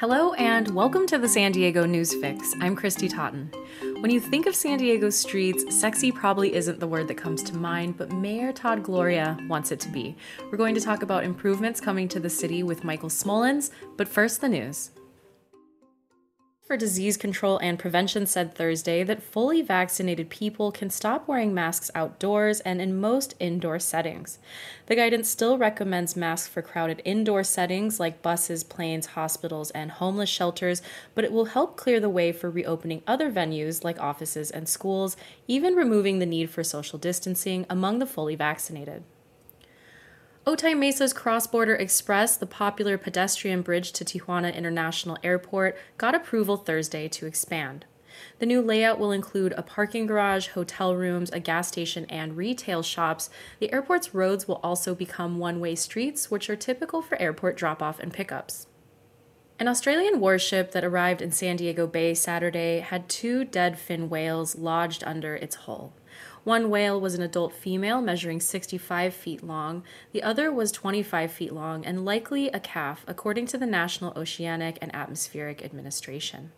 Hello and welcome to the San Diego News Fix. I'm Christy Totten. When you think of San Diego streets, sexy probably isn't the word that comes to mind, but Mayor Todd Gloria wants it to be. We're going to talk about improvements coming to the city with Michael Smolens, but first the news for Disease Control and Prevention said Thursday that fully vaccinated people can stop wearing masks outdoors and in most indoor settings. The guidance still recommends masks for crowded indoor settings like buses, planes, hospitals, and homeless shelters, but it will help clear the way for reopening other venues like offices and schools, even removing the need for social distancing among the fully vaccinated. Otay Mesa's Cross Border Express, the popular pedestrian bridge to Tijuana International Airport, got approval Thursday to expand. The new layout will include a parking garage, hotel rooms, a gas station, and retail shops. The airport's roads will also become one way streets, which are typical for airport drop off and pickups. An Australian warship that arrived in San Diego Bay Saturday had two dead fin whales lodged under its hull. One whale was an adult female measuring 65 feet long, the other was 25 feet long and likely a calf, according to the National Oceanic and Atmospheric Administration.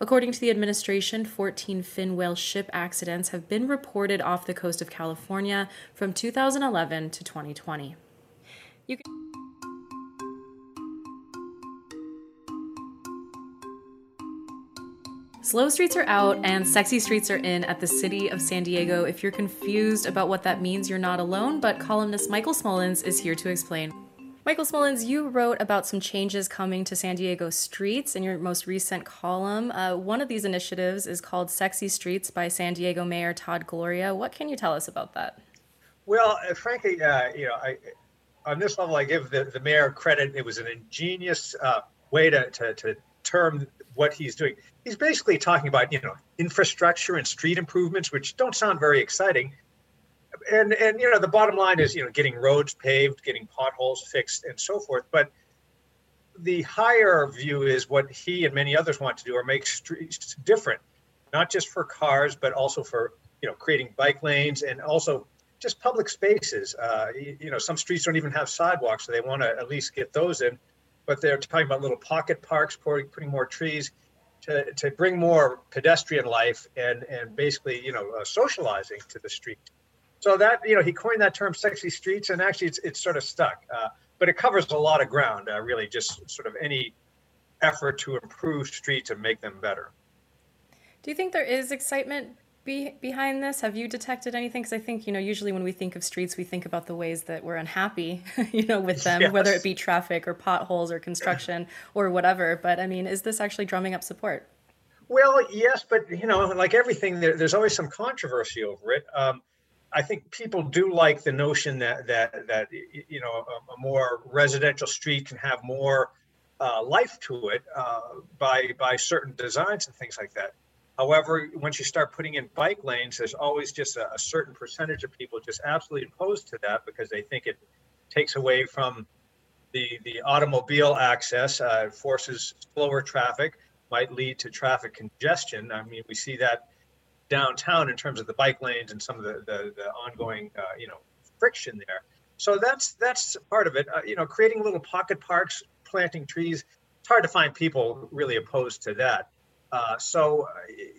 According to the administration, 14 fin whale ship accidents have been reported off the coast of California from 2011 to 2020. You can Slow streets are out and sexy streets are in at the city of San Diego. If you're confused about what that means, you're not alone, but columnist Michael Smolens is here to explain. Michael Smolens, you wrote about some changes coming to San Diego streets in your most recent column. Uh, one of these initiatives is called Sexy Streets by San Diego Mayor Todd Gloria. What can you tell us about that? Well, uh, frankly, uh, you know, I, on this level, I give the, the mayor credit. It was an ingenious uh, way to, to, to term what he's doing. He's basically talking about, you know, infrastructure and street improvements, which don't sound very exciting. And and you know, the bottom line is, you know, getting roads paved, getting potholes fixed, and so forth. But the higher view is what he and many others want to do, are make streets different, not just for cars, but also for you know, creating bike lanes and also just public spaces. Uh, you, you know, some streets don't even have sidewalks, so they want to at least get those in but they're talking about little pocket parks, putting more trees to, to bring more pedestrian life and, and basically, you know, uh, socializing to the street. So that, you know, he coined that term sexy streets and actually it's, it's sort of stuck, uh, but it covers a lot of ground, uh, really just sort of any effort to improve streets and make them better. Do you think there is excitement be behind this? Have you detected anything? Because I think you know usually when we think of streets, we think about the ways that we're unhappy, you know, with them, yes. whether it be traffic or potholes or construction or whatever. But I mean, is this actually drumming up support? Well, yes, but you know, like everything, there, there's always some controversy over it. Um, I think people do like the notion that that that you know a, a more residential street can have more uh, life to it uh, by by certain designs and things like that. However, once you start putting in bike lanes, there's always just a, a, certain percentage of people just absolutely opposed to that because they think it takes away from the the automobile access, uh, forces slower traffic, might lead to traffic congestion. I mean, we see that downtown in terms of the bike lanes and some of the the, the ongoing uh, you know friction there. So that's that's part of it. Uh, you know, creating little pocket parks, planting trees. It's hard to find people really opposed to that. Uh, so, uh,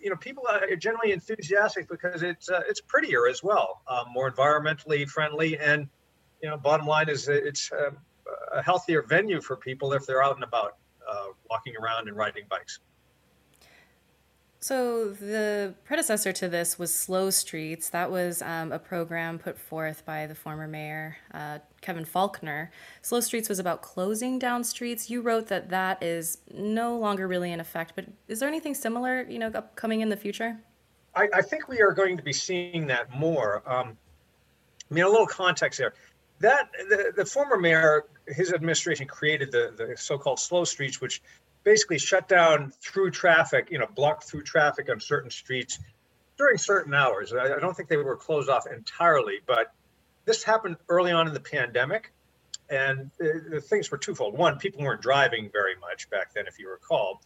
you know, people are generally enthusiastic because it's uh, it's prettier as well, um, more environmentally friendly, and you know, bottom line is it's um, a healthier venue for people if they're out and about, uh, walking around and riding bikes. So the predecessor to this was Slow Streets. That was um, a program put forth by the former mayor uh, Kevin Faulconer. Slow Streets was about closing down streets. You wrote that that is no longer really in effect. But is there anything similar, you know, coming in the future? I, I think we are going to be seeing that more. Um, I mean, a little context there. That the, the former mayor, his administration created the the so-called slow streets, which basically shut down through traffic, you know, blocked through traffic on certain streets during certain hours. I, I don't think they were closed off entirely, but this happened early on in the pandemic. And the, the things were twofold. One, people weren't driving very much back then, if you recall.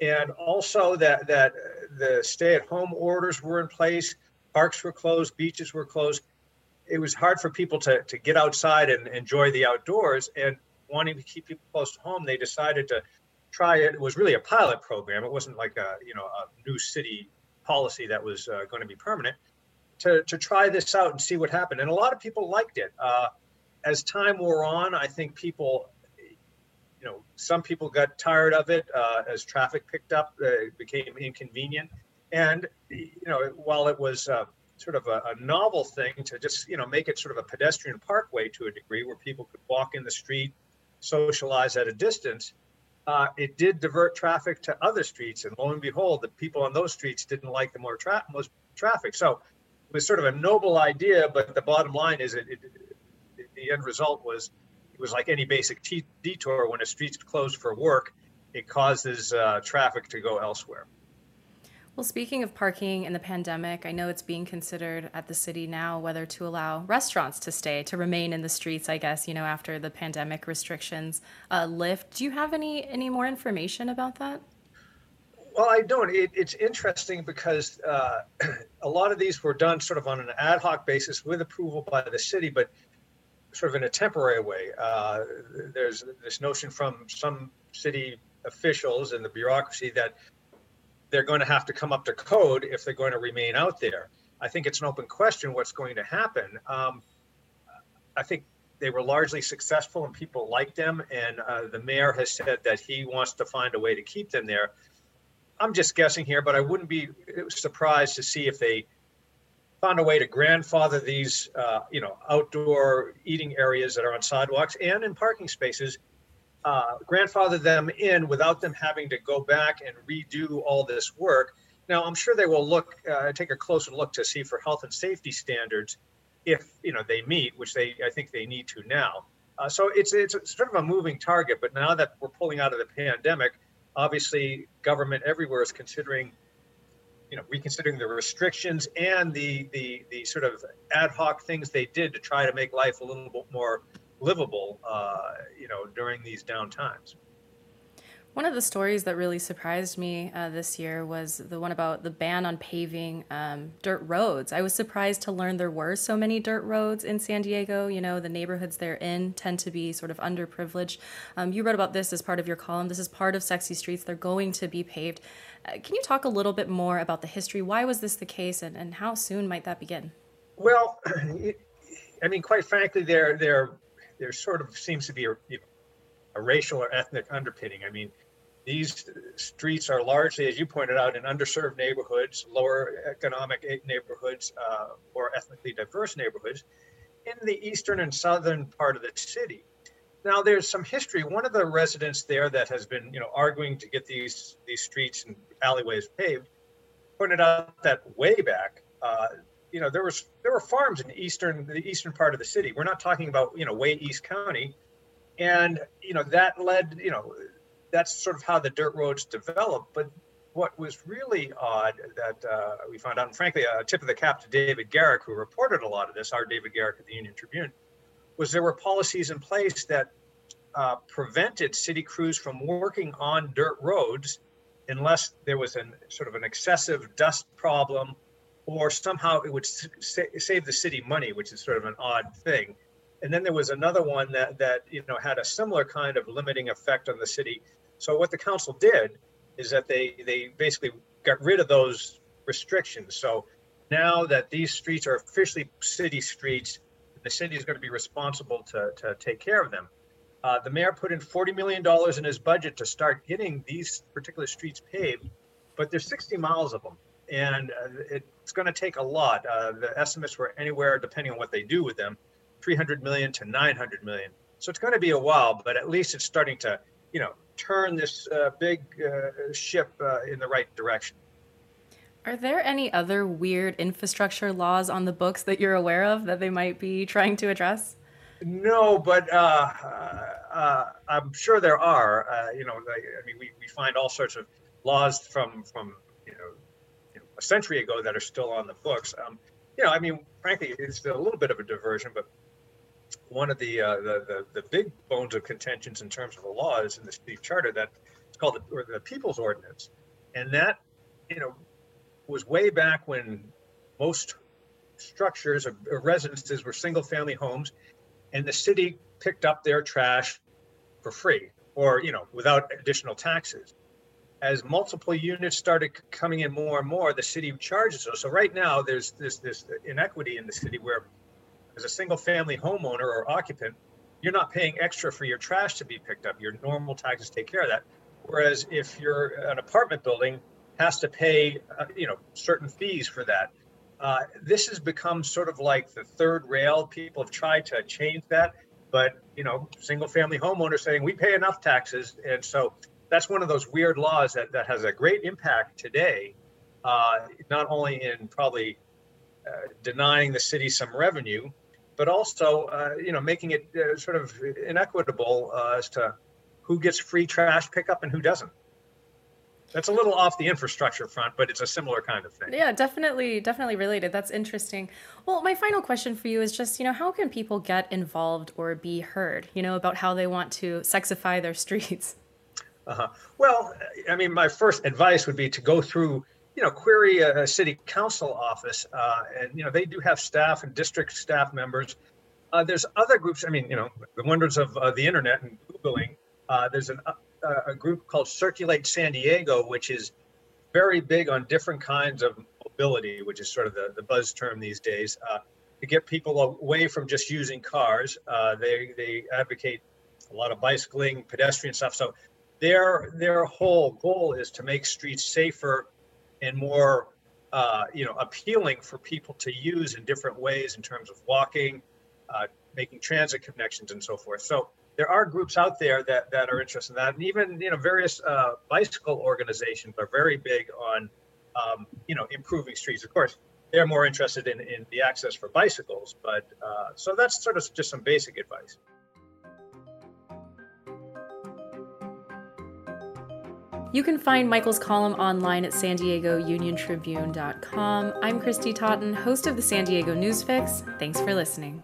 And also that, that uh, the stay at home orders were in place, parks were closed, beaches were closed. It was hard for people to, to get outside and enjoy the outdoors. And wanting to keep people close to home, they decided to it. It was really a pilot program. It wasn't like a you know a new city policy that was uh, going to be permanent. To to try this out and see what happened, and a lot of people liked it. Uh, as time wore on, I think people, you know, some people got tired of it uh, as traffic picked up. Uh, it became inconvenient, and you know, while it was uh, sort of a, a, novel thing to just you know make it sort of a pedestrian parkway to a degree where people could walk in the street, socialize at a distance uh, it did divert traffic to other streets. And lo and behold, the people on those streets didn't like the more tra- most traffic. So it was sort of a noble idea, but the bottom line is it, it, it the end result was it was like any basic t- detour when a street's closed for work, it causes uh, traffic to go elsewhere. Well, speaking of parking in the pandemic, I know it's being considered at the city now whether to allow restaurants to stay, to remain in the streets, I guess, you know, after the pandemic restrictions uh, lift. Do you have any, any more information about that? Well, I don't. It, it's interesting because uh, a lot of these were done sort of on an ad hoc basis with approval by the city, but sort of in a temporary way. Uh, there's this notion from some city officials and the bureaucracy that they're going to have to come up to code if they're going to remain out there. I think it's an open question what's going to happen. Um, I think they were largely successful and people liked them. And uh, the mayor has said that he wants to find a way to keep them there. I'm just guessing here, but I wouldn't be surprised to see if they found a way to grandfather these, uh, you know, outdoor eating areas that are on sidewalks and in parking spaces uh, grandfather them in without them having to go back and redo all this work. Now, I'm sure they will look, uh, take a closer look to see for health and safety standards if you know they meet, which they I think they need to now. Uh, so it's it's sort of a moving target. But now that we're pulling out of the pandemic, obviously government everywhere is considering, you know, reconsidering the restrictions and the the the sort of ad hoc things they did to try to make life a little bit more livable, uh, you during these down times. One of the stories that really surprised me uh, this year was the one about the ban on paving um, dirt roads. I was surprised to learn there were so many dirt roads in San Diego. You know, the neighborhoods they're in tend to be sort of underprivileged. Um, you wrote about this as part of your column. This is part of Sexy Streets. They're going to be paved. Uh, can you talk a little bit more about the history? Why was this the case, and, and how soon might that begin? Well, I mean, quite frankly, they're they're there sort of seems to be a, you know, a racial or ethnic underpinning. I mean, these streets are largely, as you pointed out, in underserved neighborhoods, lower economic neighborhoods, uh, or ethnically diverse neighborhoods in the eastern and southern part of the city. Now, there's some history. One of the residents there that has been, you know, arguing to get these these streets and alleyways paved pointed out that way back, uh, you know there was there were farms in the eastern the eastern part of the city. We're not talking about you know way East County, and you know that led you know that's sort of how the dirt roads developed. But what was really odd that uh, we found out, and frankly, a tip of the cap to David Garrick, who reported a lot of this, our David Garrick at the Union Tribune, was there were policies in place that uh, prevented city crews from working on dirt roads unless there was an sort of an excessive dust problem or somehow it would sa- save the city money, which is sort of an odd thing. And then there was another one that that you know had a similar kind of limiting effect on the city. So what the council did is that they they basically got rid of those restrictions. So now that these streets are officially city streets, the city is going to be responsible to, to take care of them. Uh, the mayor put in $40 million in his budget to start getting these particular streets paved, but there's 60 miles of them and uh, it's going to take a lot. Uh, the estimates were anywhere, depending on what they do with them, 300 million to 900 million. So it's going to be a while, but at least it's starting to, you know, turn this uh, big uh, ship uh, in the right direction. Are there any other weird infrastructure laws on the books that you're aware of that they might be trying to address? No, but uh, I'm sure there are. you know, I mean, we, we find all sorts of laws from from you know a century ago that are still on the books. Um, you know, I mean, frankly, it's a little bit of a diversion, but one of the, uh, the, the the big bones of contentions in terms of the law is in the city charter that it's called the, or the People's Ordinance, and that you know was way back when most structures or, or residences were single family homes, and the city picked up their trash for free or you know without additional taxes. As multiple units started coming in more and more, the city charges those. So right now there's this this inequity in the city where as a single family homeowner or occupant, you're not paying extra for your trash to be picked up. Your normal taxes take care of that. Whereas if you're an apartment building, has to pay uh, you know certain fees for that. Uh, this has become sort of like the third rail. People have tried to change that, but you know, single family homeowners saying we pay enough taxes, and so that's one of those weird laws that that has a great impact today, uh, not only in probably uh, denying the city some revenue, but also uh, you know making it uh, sort of inequitable as to who gets free trash pickup and who doesn't. That's a little off the infrastructure front, but it's a similar kind of thing. Yeah, definitely, definitely related. That's interesting. Well, my final question for you is just, you know, how can people get involved or be heard, you know, about how they want to sexify their streets? Uh-huh. Well, I mean, my first advice would be to go through, you know, query a, city council office, uh, and you know, they do have staff and district staff members. Uh, there's other groups. I mean, you know, the wonders of uh, the internet and googling. Uh, there's an uh, a group called Circulate San Diego, which is very big on different kinds of mobility, which is sort of the, the buzz term these days, uh, to get people away from just using cars. They they advocate a lot of bicycling, pedestrian stuff. So their their whole goal is to make streets safer and more uh, you know appealing for people to use in different ways in terms of walking, uh, making transit connections, and so forth. So there are groups out there that, that are interested in that. And even, you know, various uh, bicycle organizations are very big on, um, you know, improving streets. Of course, they're more interested in, in the access for bicycles. But uh, so that's sort of just some basic advice. You can find Michael's column online at san diego union tribune.com. I'm Christy Totten, host of the San Diego News Fix. Thanks for listening.